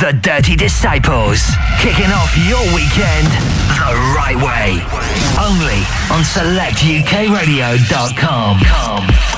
The Dirty Disciples, kicking off your weekend the right way. Only on selectukradio.com.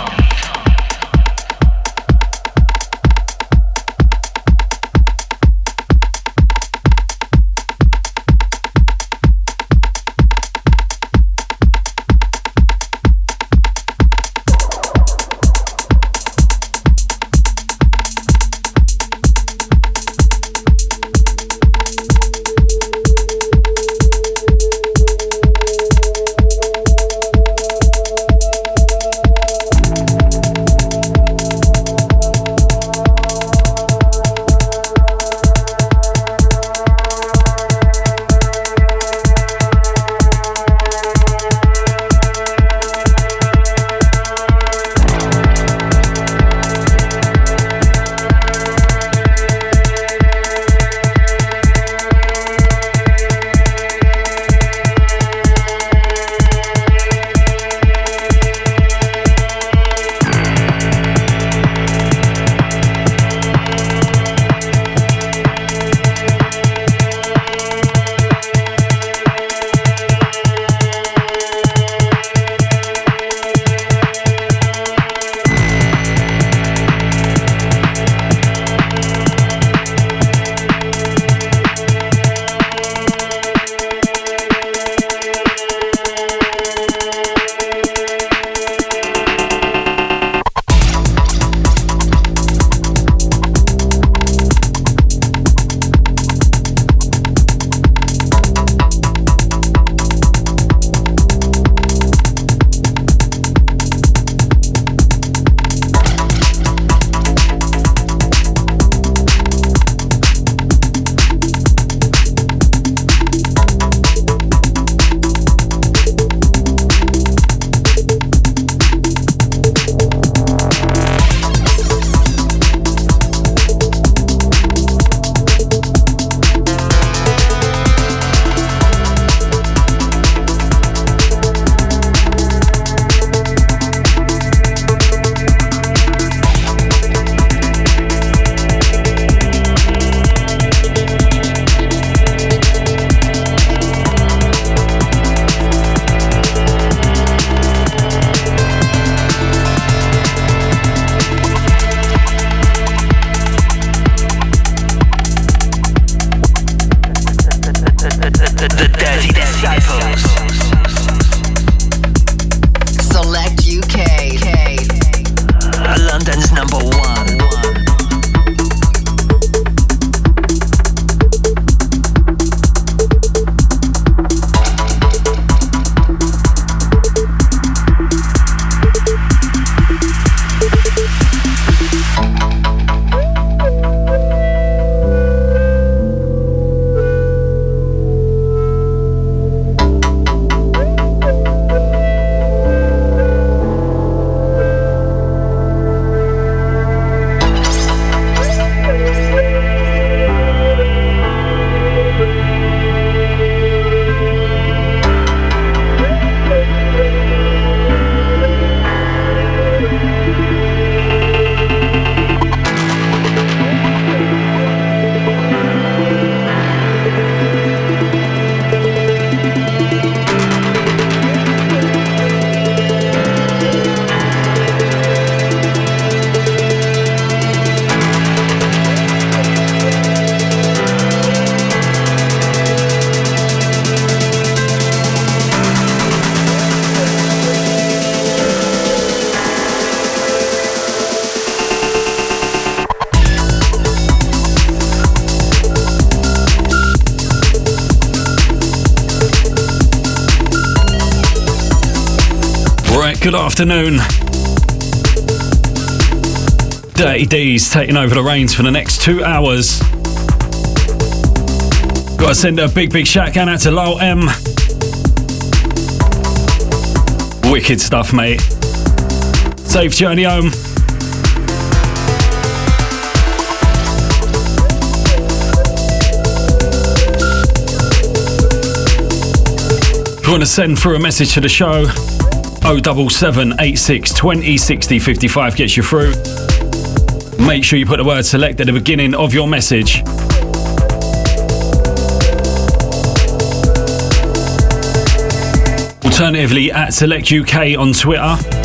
Good afternoon. Dirty D's taking over the reins for the next two hours. Gotta send a big, big shout out to Lowell M. Wicked stuff, mate. Safe journey home. If you want to send through a message to the show, Double seven eight six twenty sixty fifty five 20 60 55 gets you through. Make sure you put the word select at the beginning of your message. Alternatively, at Select UK on Twitter.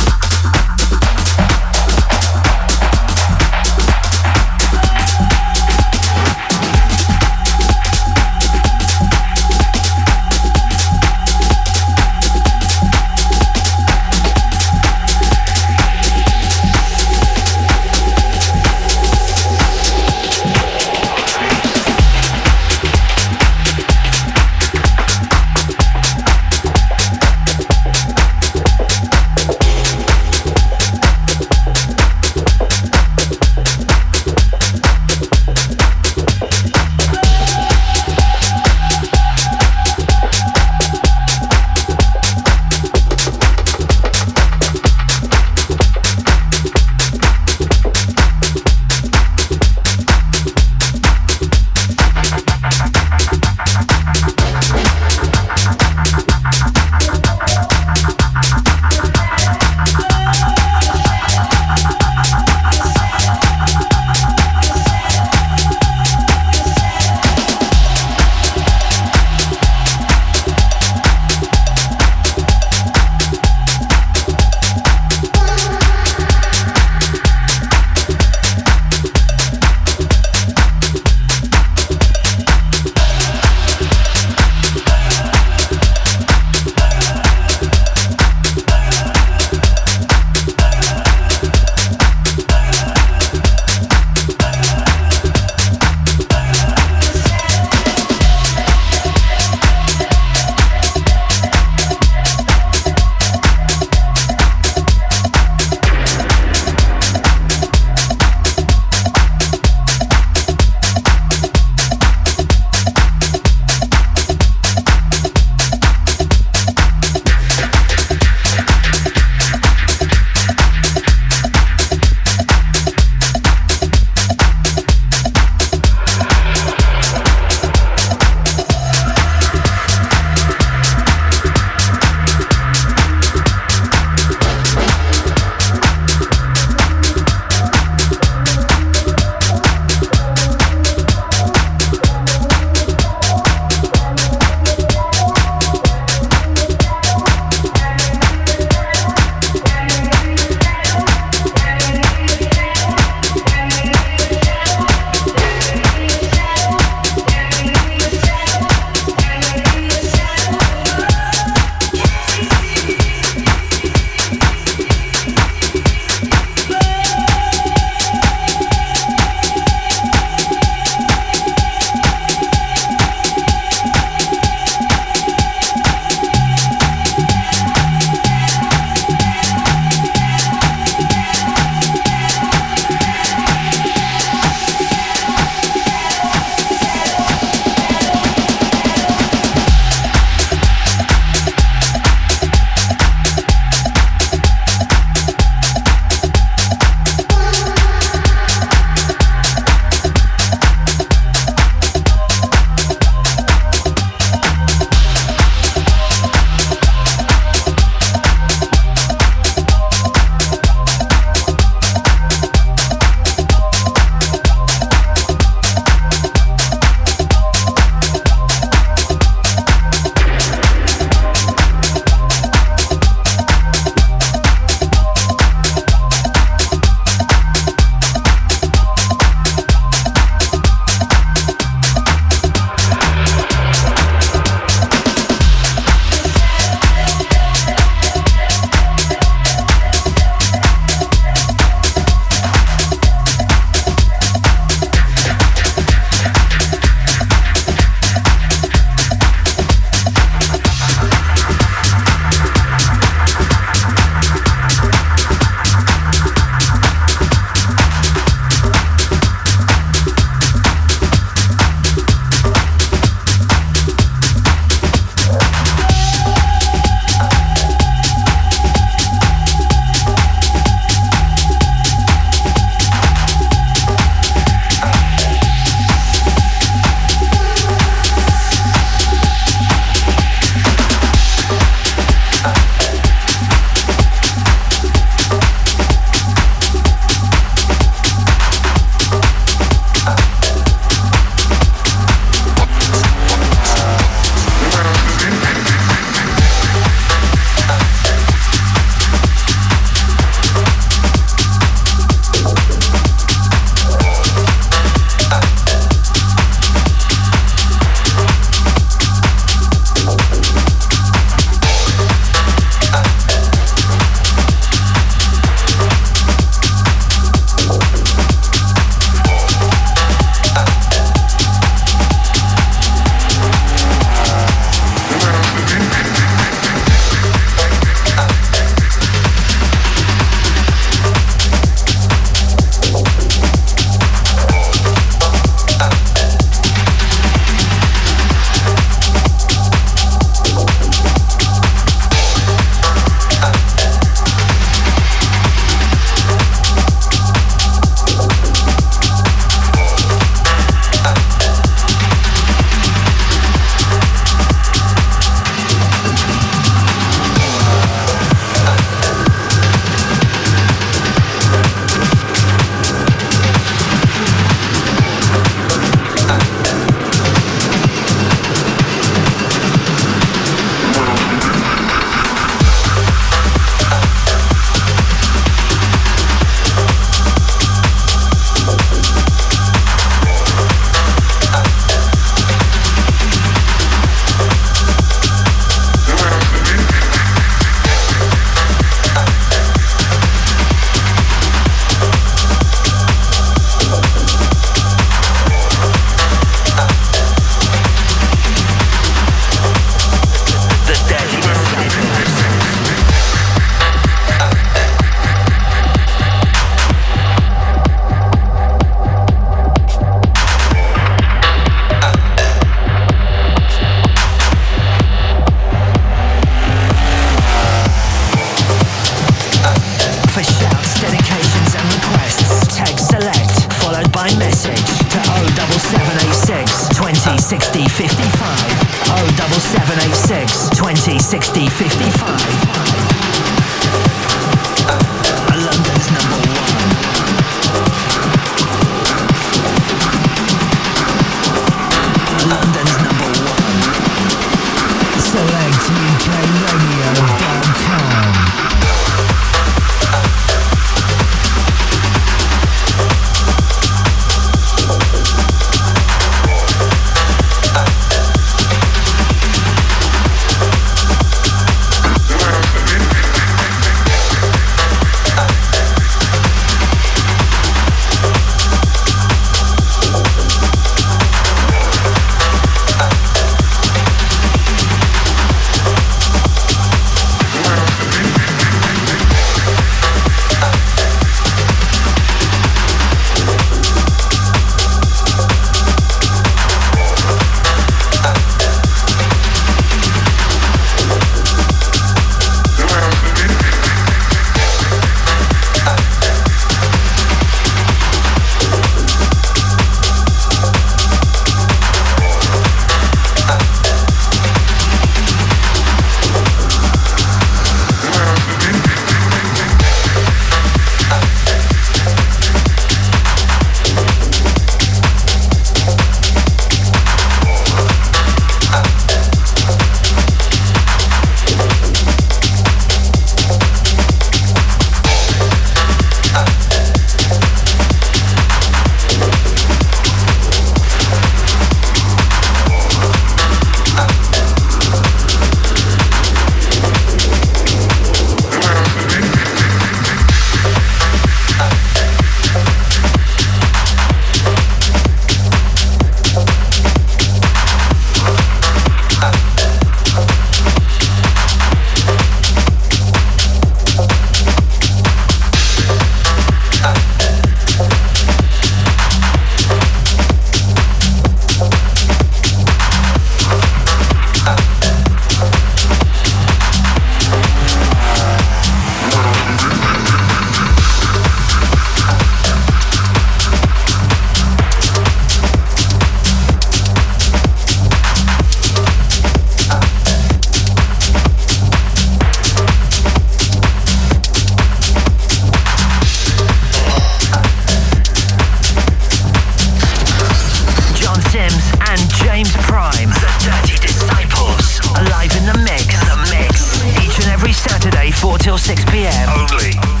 Sims and James Prime. The Dirty Disciples. alive in the mix. The mix. Each and every Saturday, 4 till 6 p.m. Only.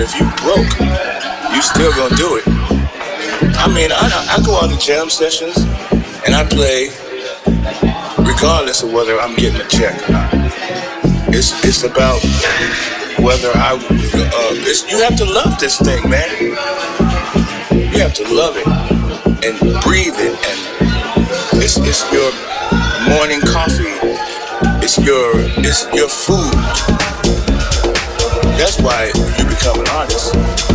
If you broke, you still gonna do it. I mean, I, I go out to jam sessions and I play regardless of whether I'm getting a check or not. It's, it's about whether I, uh, you have to love this thing, man. You have to love it and breathe it and it's, it's your morning coffee. It's your it's your food. That's why you become an artist.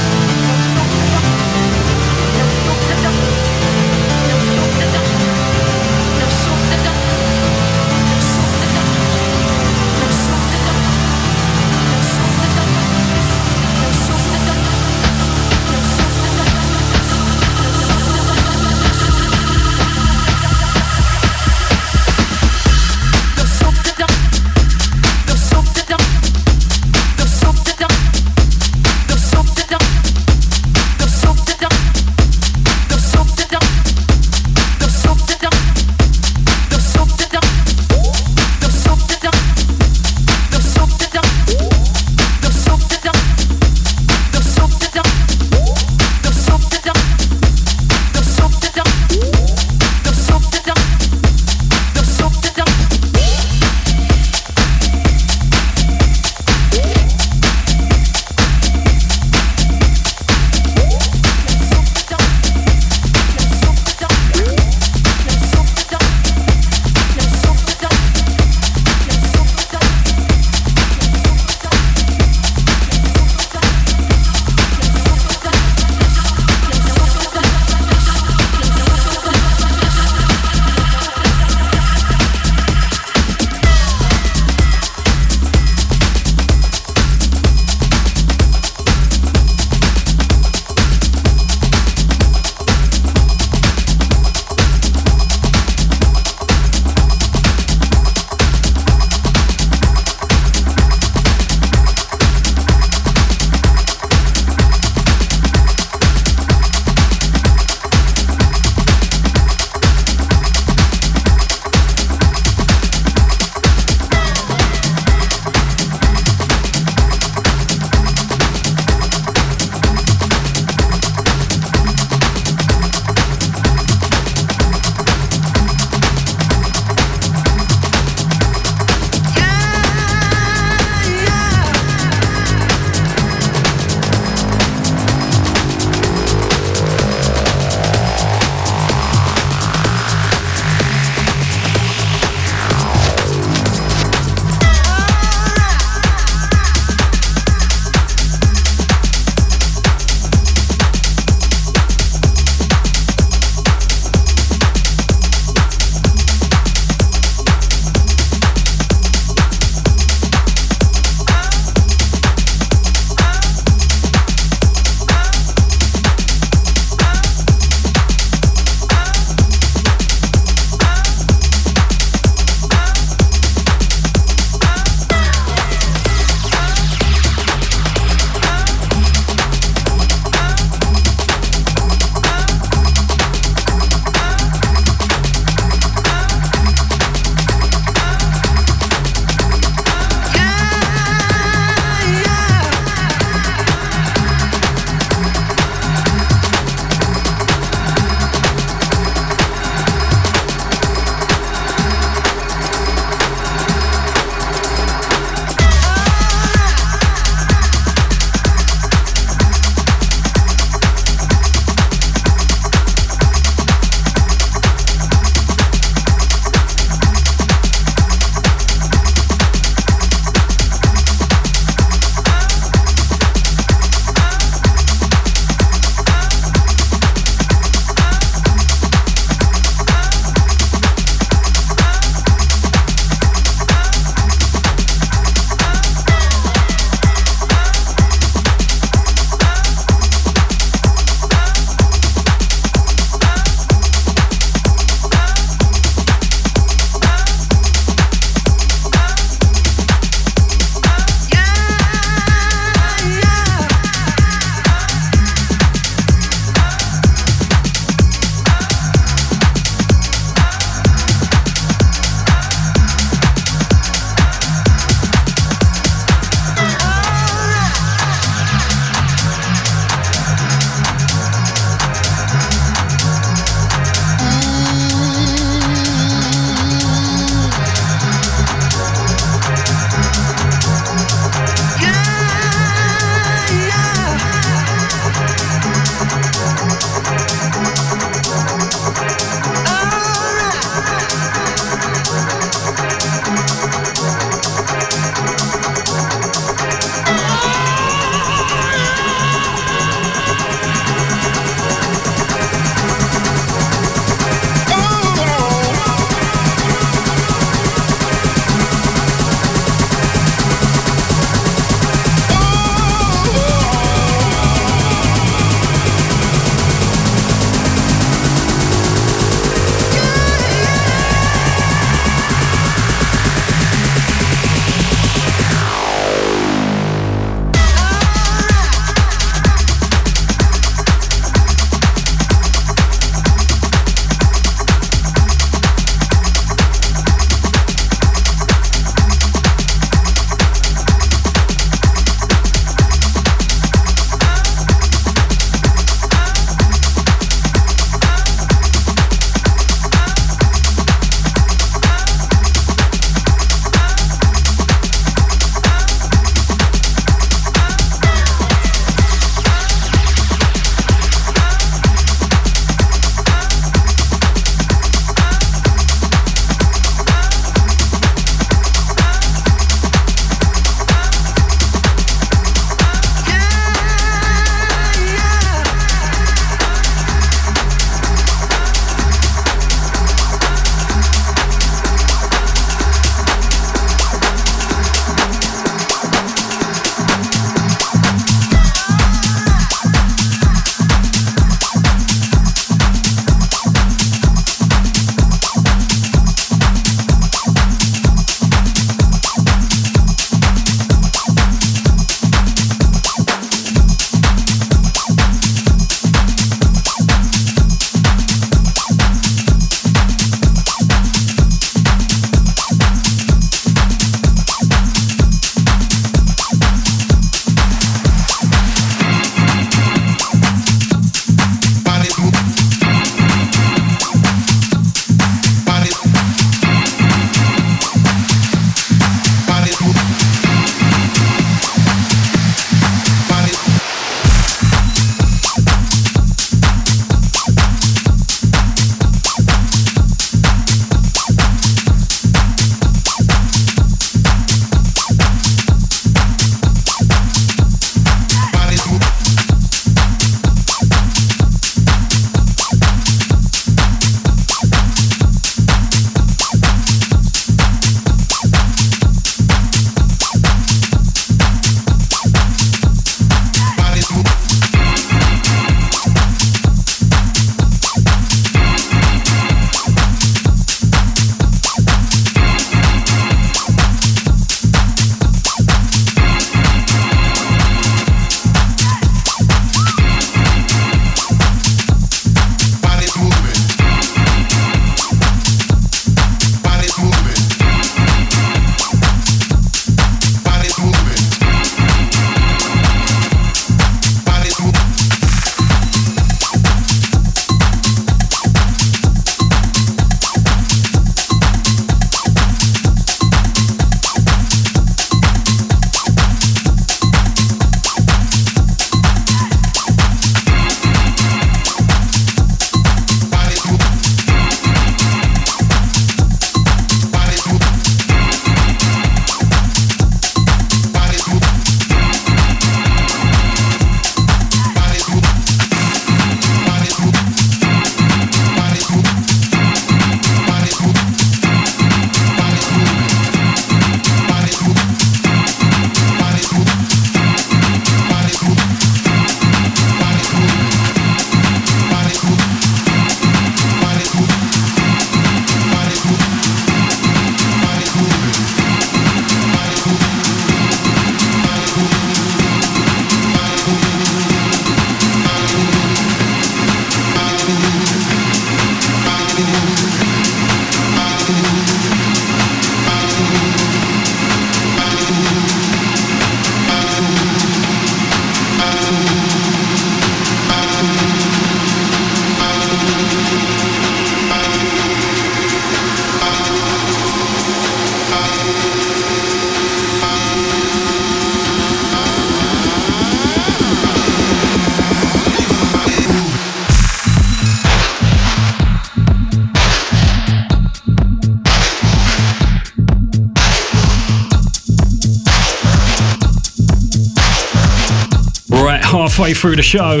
Halfway through the show.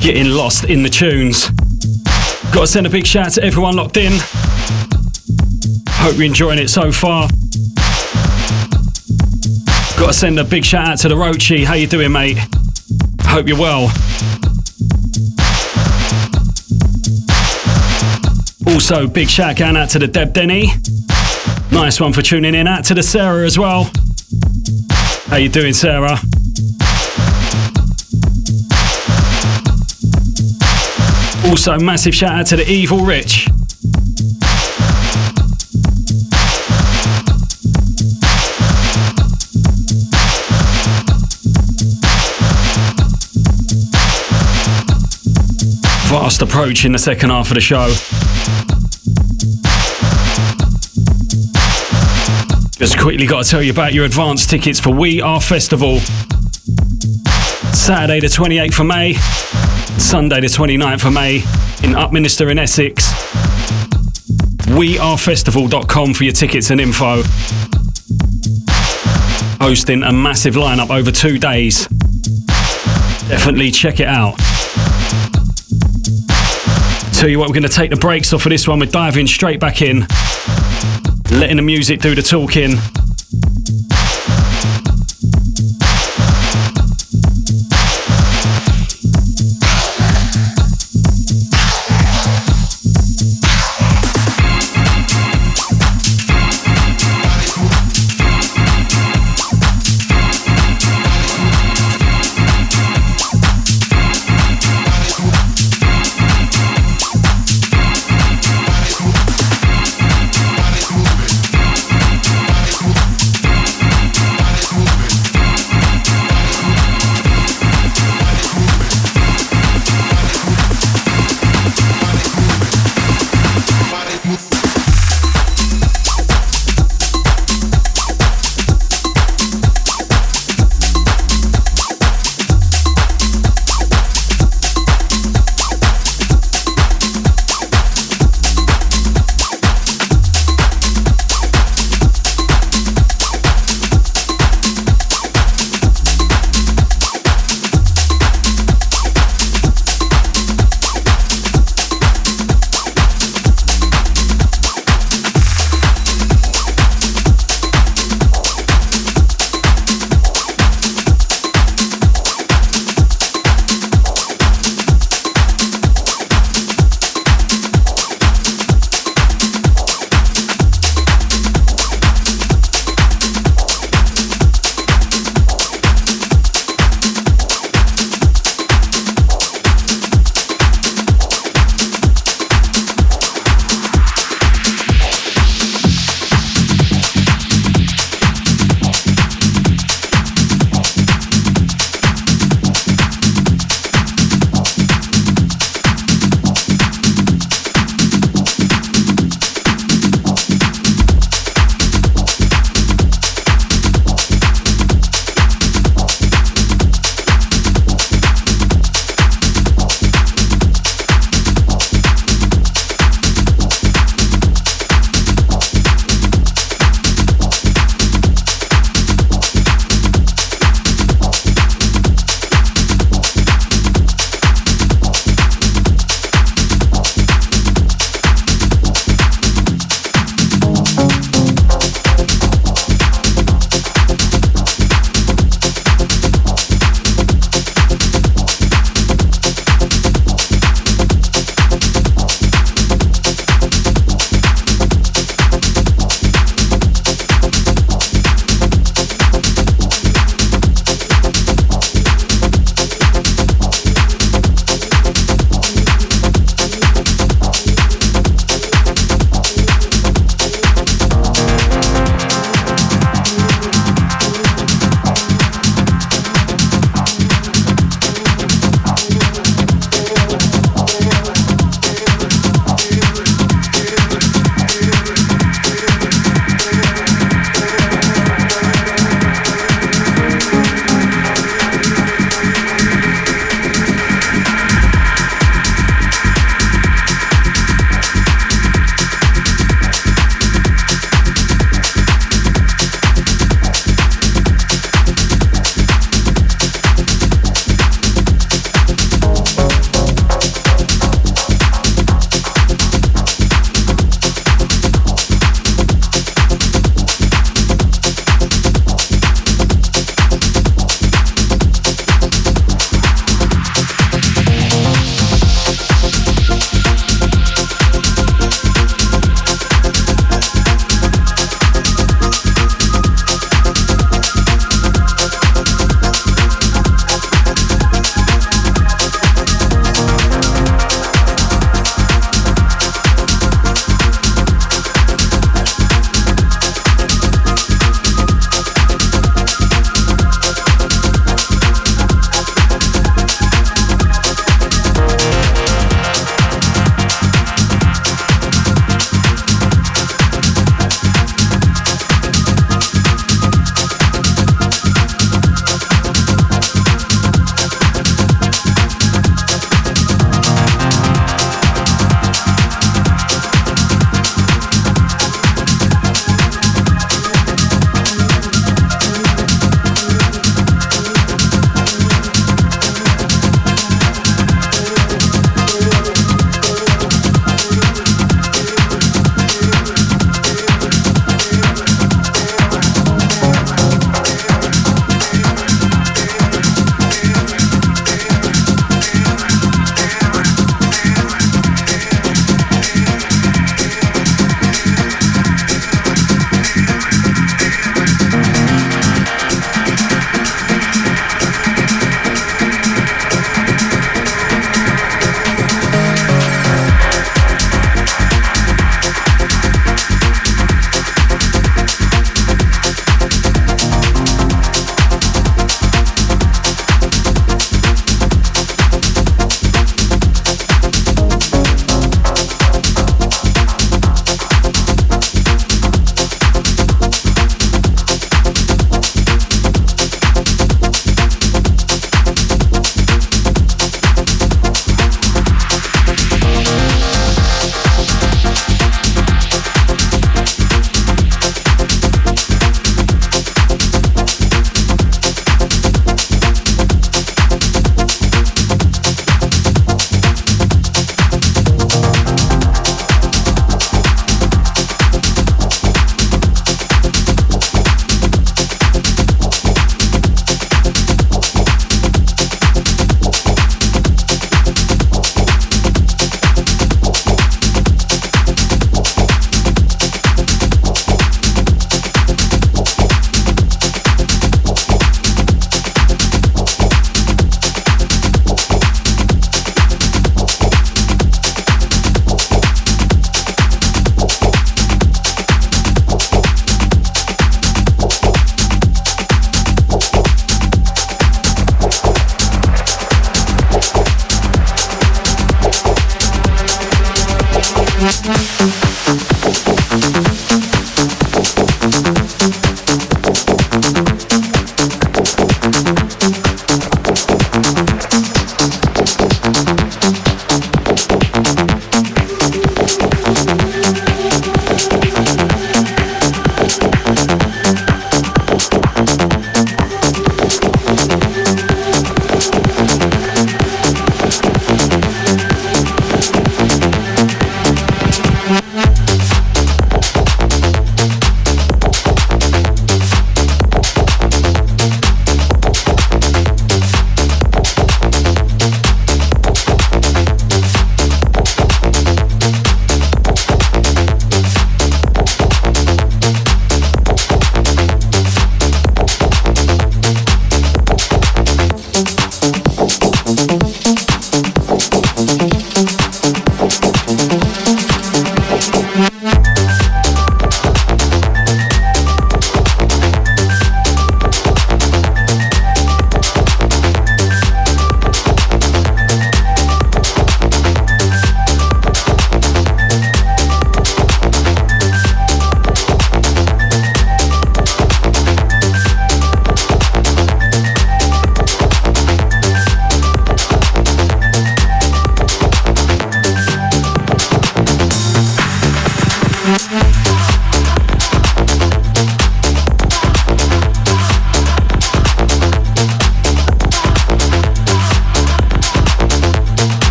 Getting lost in the tunes. Got to send a big shout out to everyone locked in. Hope you're enjoying it so far. Got to send a big shout out to the Rochi. How you doing, mate? Hope you're well. Also, big shout out to the Deb Denny. Nice one for tuning in. Out to the Sarah as well. How you doing, Sarah? Also, massive shout out to the Evil Rich. Fast approach in the second half of the show. Just quickly got to tell you about your advance tickets for We Are Festival. Saturday the 28th of May, Sunday the 29th of May in Upminster in Essex. WeAreFestival.com for your tickets and info. Hosting a massive lineup over two days. Definitely check it out. Tell you what, we're going to take the brakes off of this one. We're diving straight back in, letting the music do the talking.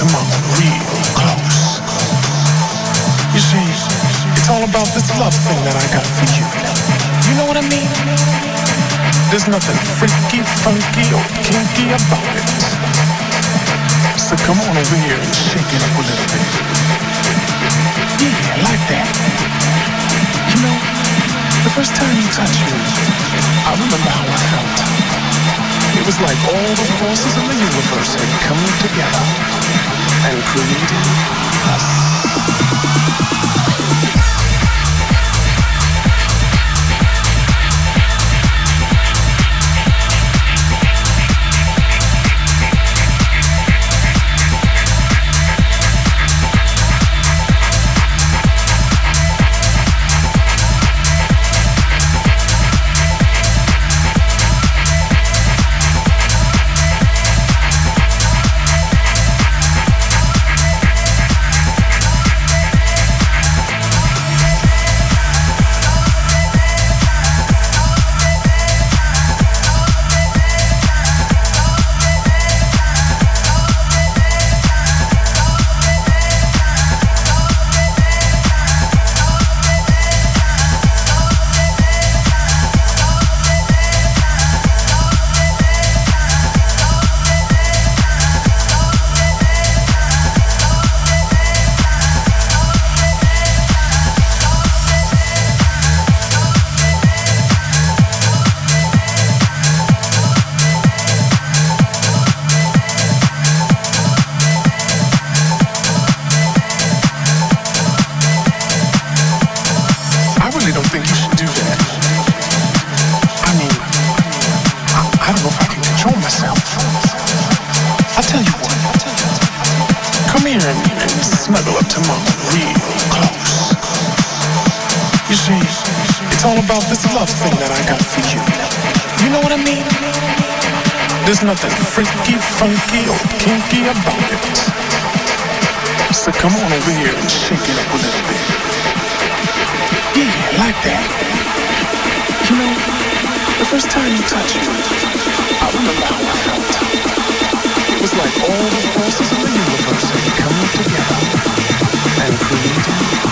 To mama real close. You see, it's all about this love thing that I got for you. You know what I mean? There's nothing freaky, funky, or kinky about it. So come on over here and shake it up a little bit. Yeah, like that. You know, the first time you touched me, I remember how I felt. It was like all the forces in the universe had come together and created us. Come on over here and shake it up a little bit. Yeah, like that. You know, the first time you touched me, I remember how I felt. It was like all the forces in the universe had come together and created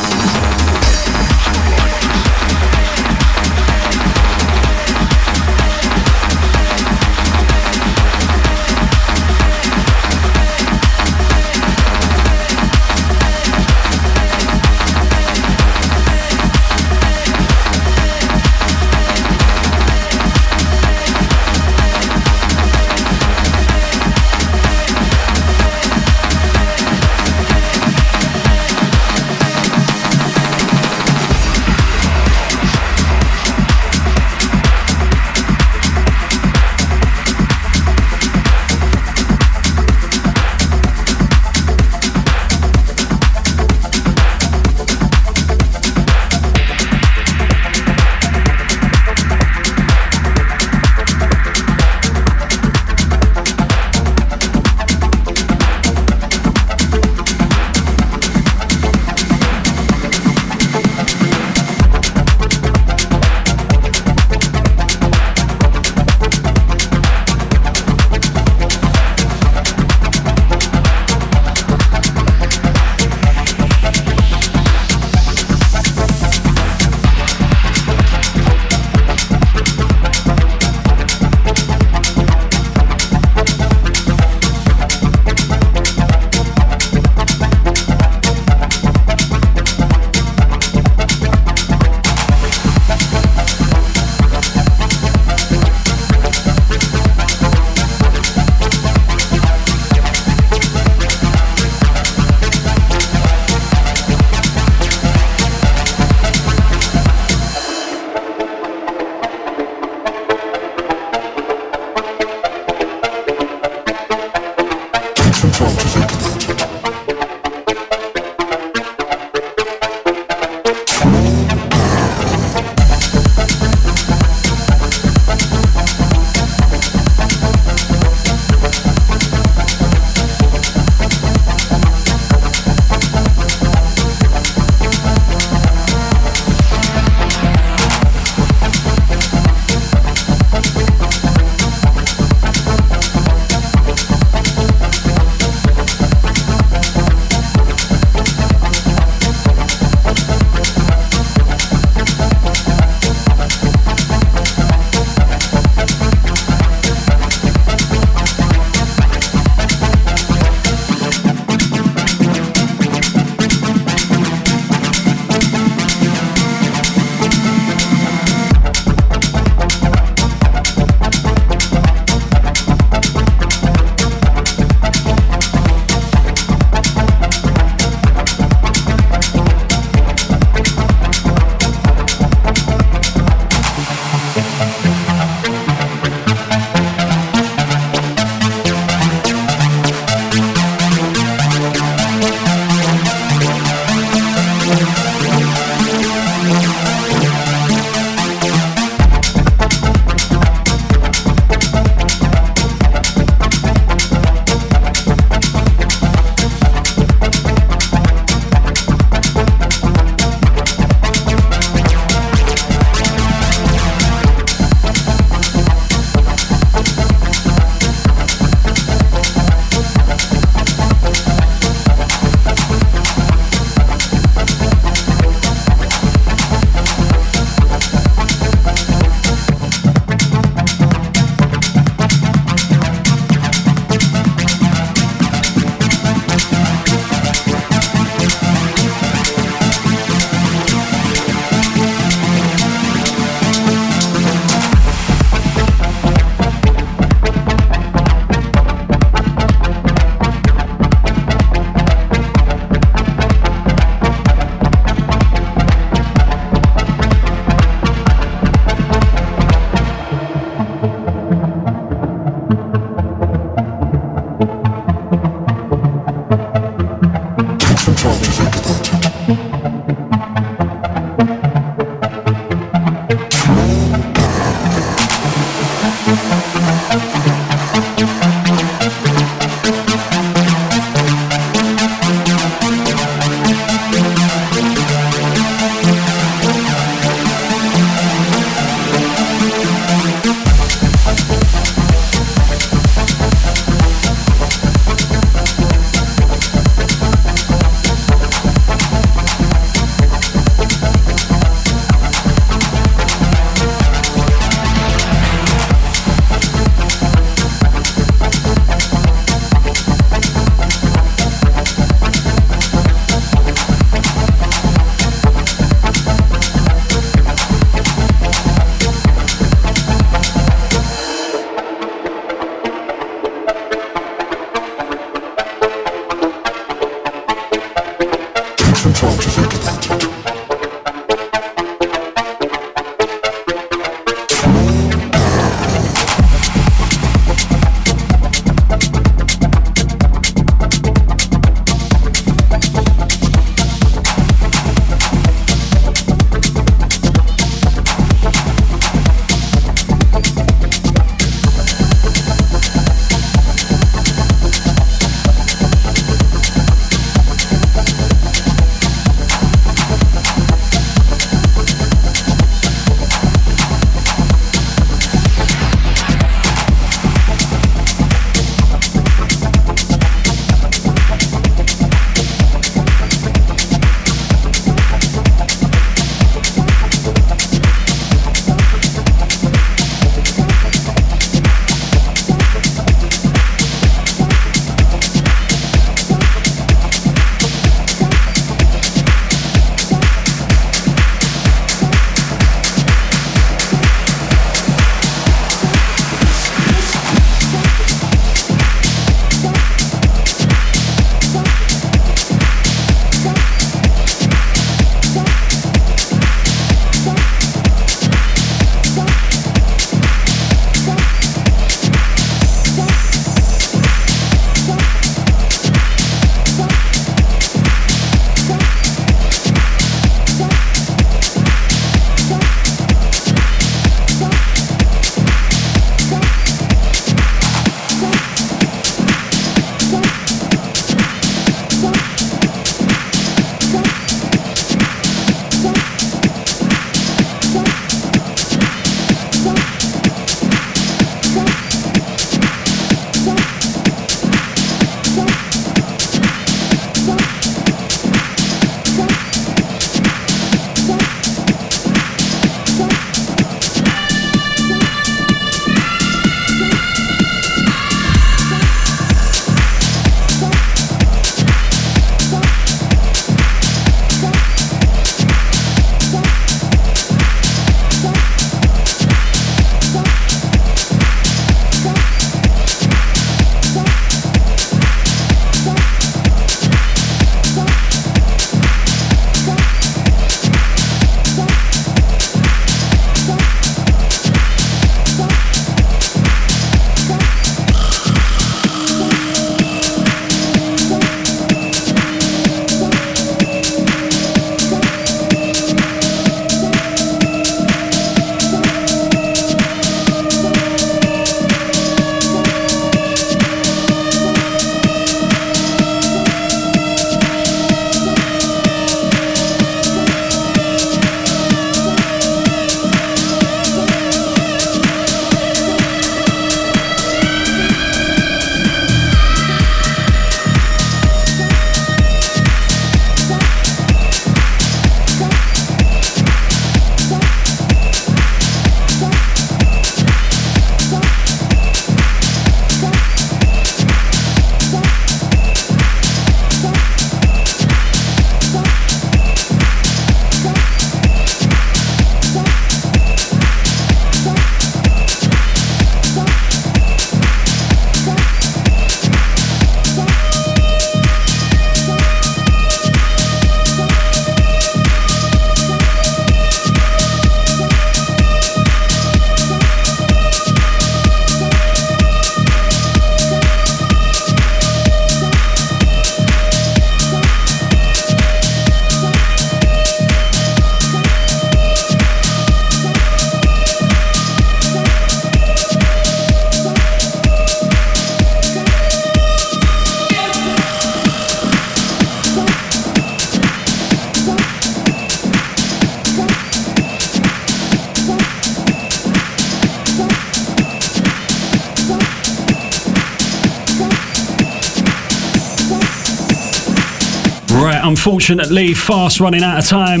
unfortunately, fast running out of time.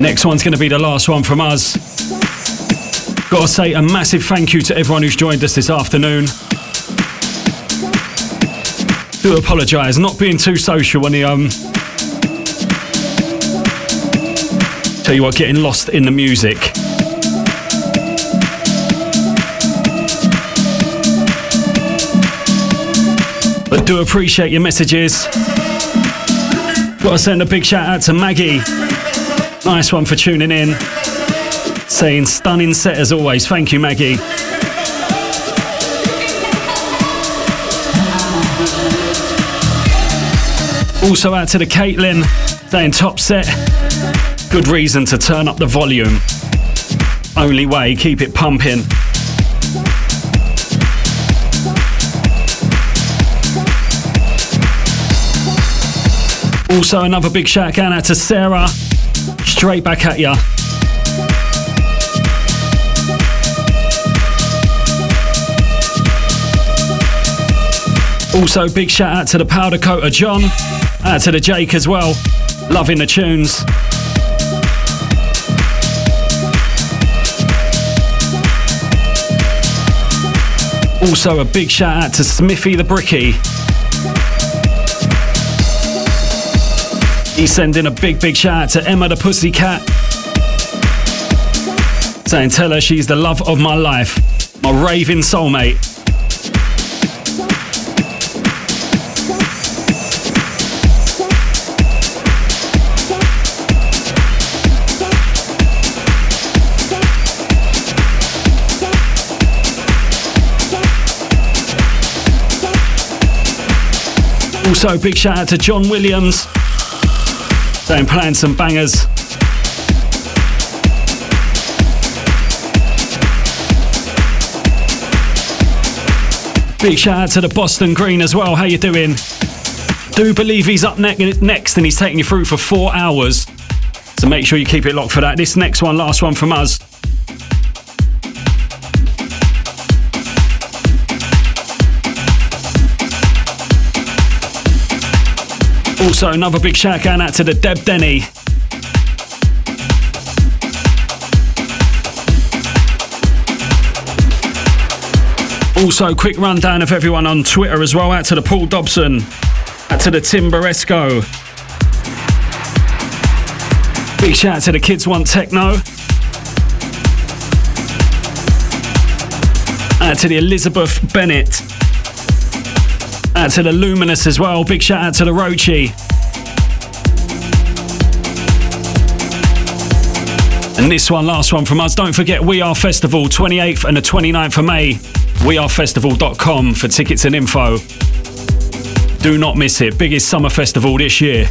Next one's going to be the last one from us. Gotta say a massive thank you to everyone who's joined us this afternoon. Do apologise, not being too social when the um. Tell you what, getting lost in the music. But do appreciate your messages. Gotta send a big shout out to Maggie. Nice one for tuning in saying stunning set as always. Thank you, Maggie. Also out to the Caitlin, saying top set. Good reason to turn up the volume. Only way, keep it pumping. Also, another big shout out to Sarah. Straight back at ya. Also, big shout out to the powder coater John, out to the Jake as well. Loving the tunes. Also, a big shout out to Smithy the Bricky. He's sending a big, big shout out to Emma the Pussycat. Saying, tell her she's the love of my life, my raving soulmate. Also, big shout out to John Williams. Playing some bangers. Big shout out to the Boston Green as well. How you doing? Do believe he's up ne- next and he's taking you through for four hours. So make sure you keep it locked for that. This next one, last one from us. Also, another big shout out to the Deb Denny. Also, quick rundown of everyone on Twitter as well. Out to the Paul Dobson, out to the Tim Baresco. Big shout out to the Kids Want Techno. Out to the Elizabeth Bennett. Out to the Luminous as well. Big shout out to the Rochi. And this one, last one from us. Don't forget, We Are Festival, 28th and the 29th of May. WeAreFestival.com for tickets and info. Do not miss it. Biggest summer festival this year.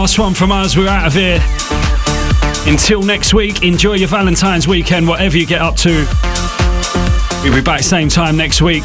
Last one from us. We're out of here. Until next week, enjoy your Valentine's weekend, whatever you get up to. We'll be back same time next week.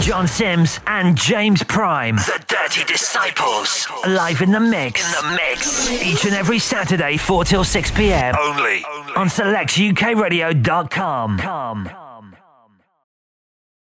John Sims and James Prime, the Dirty Disciples, live in the mix. In the mix. Each and every Saturday, 4 till 6 p.m. Only. On selectukradio.com.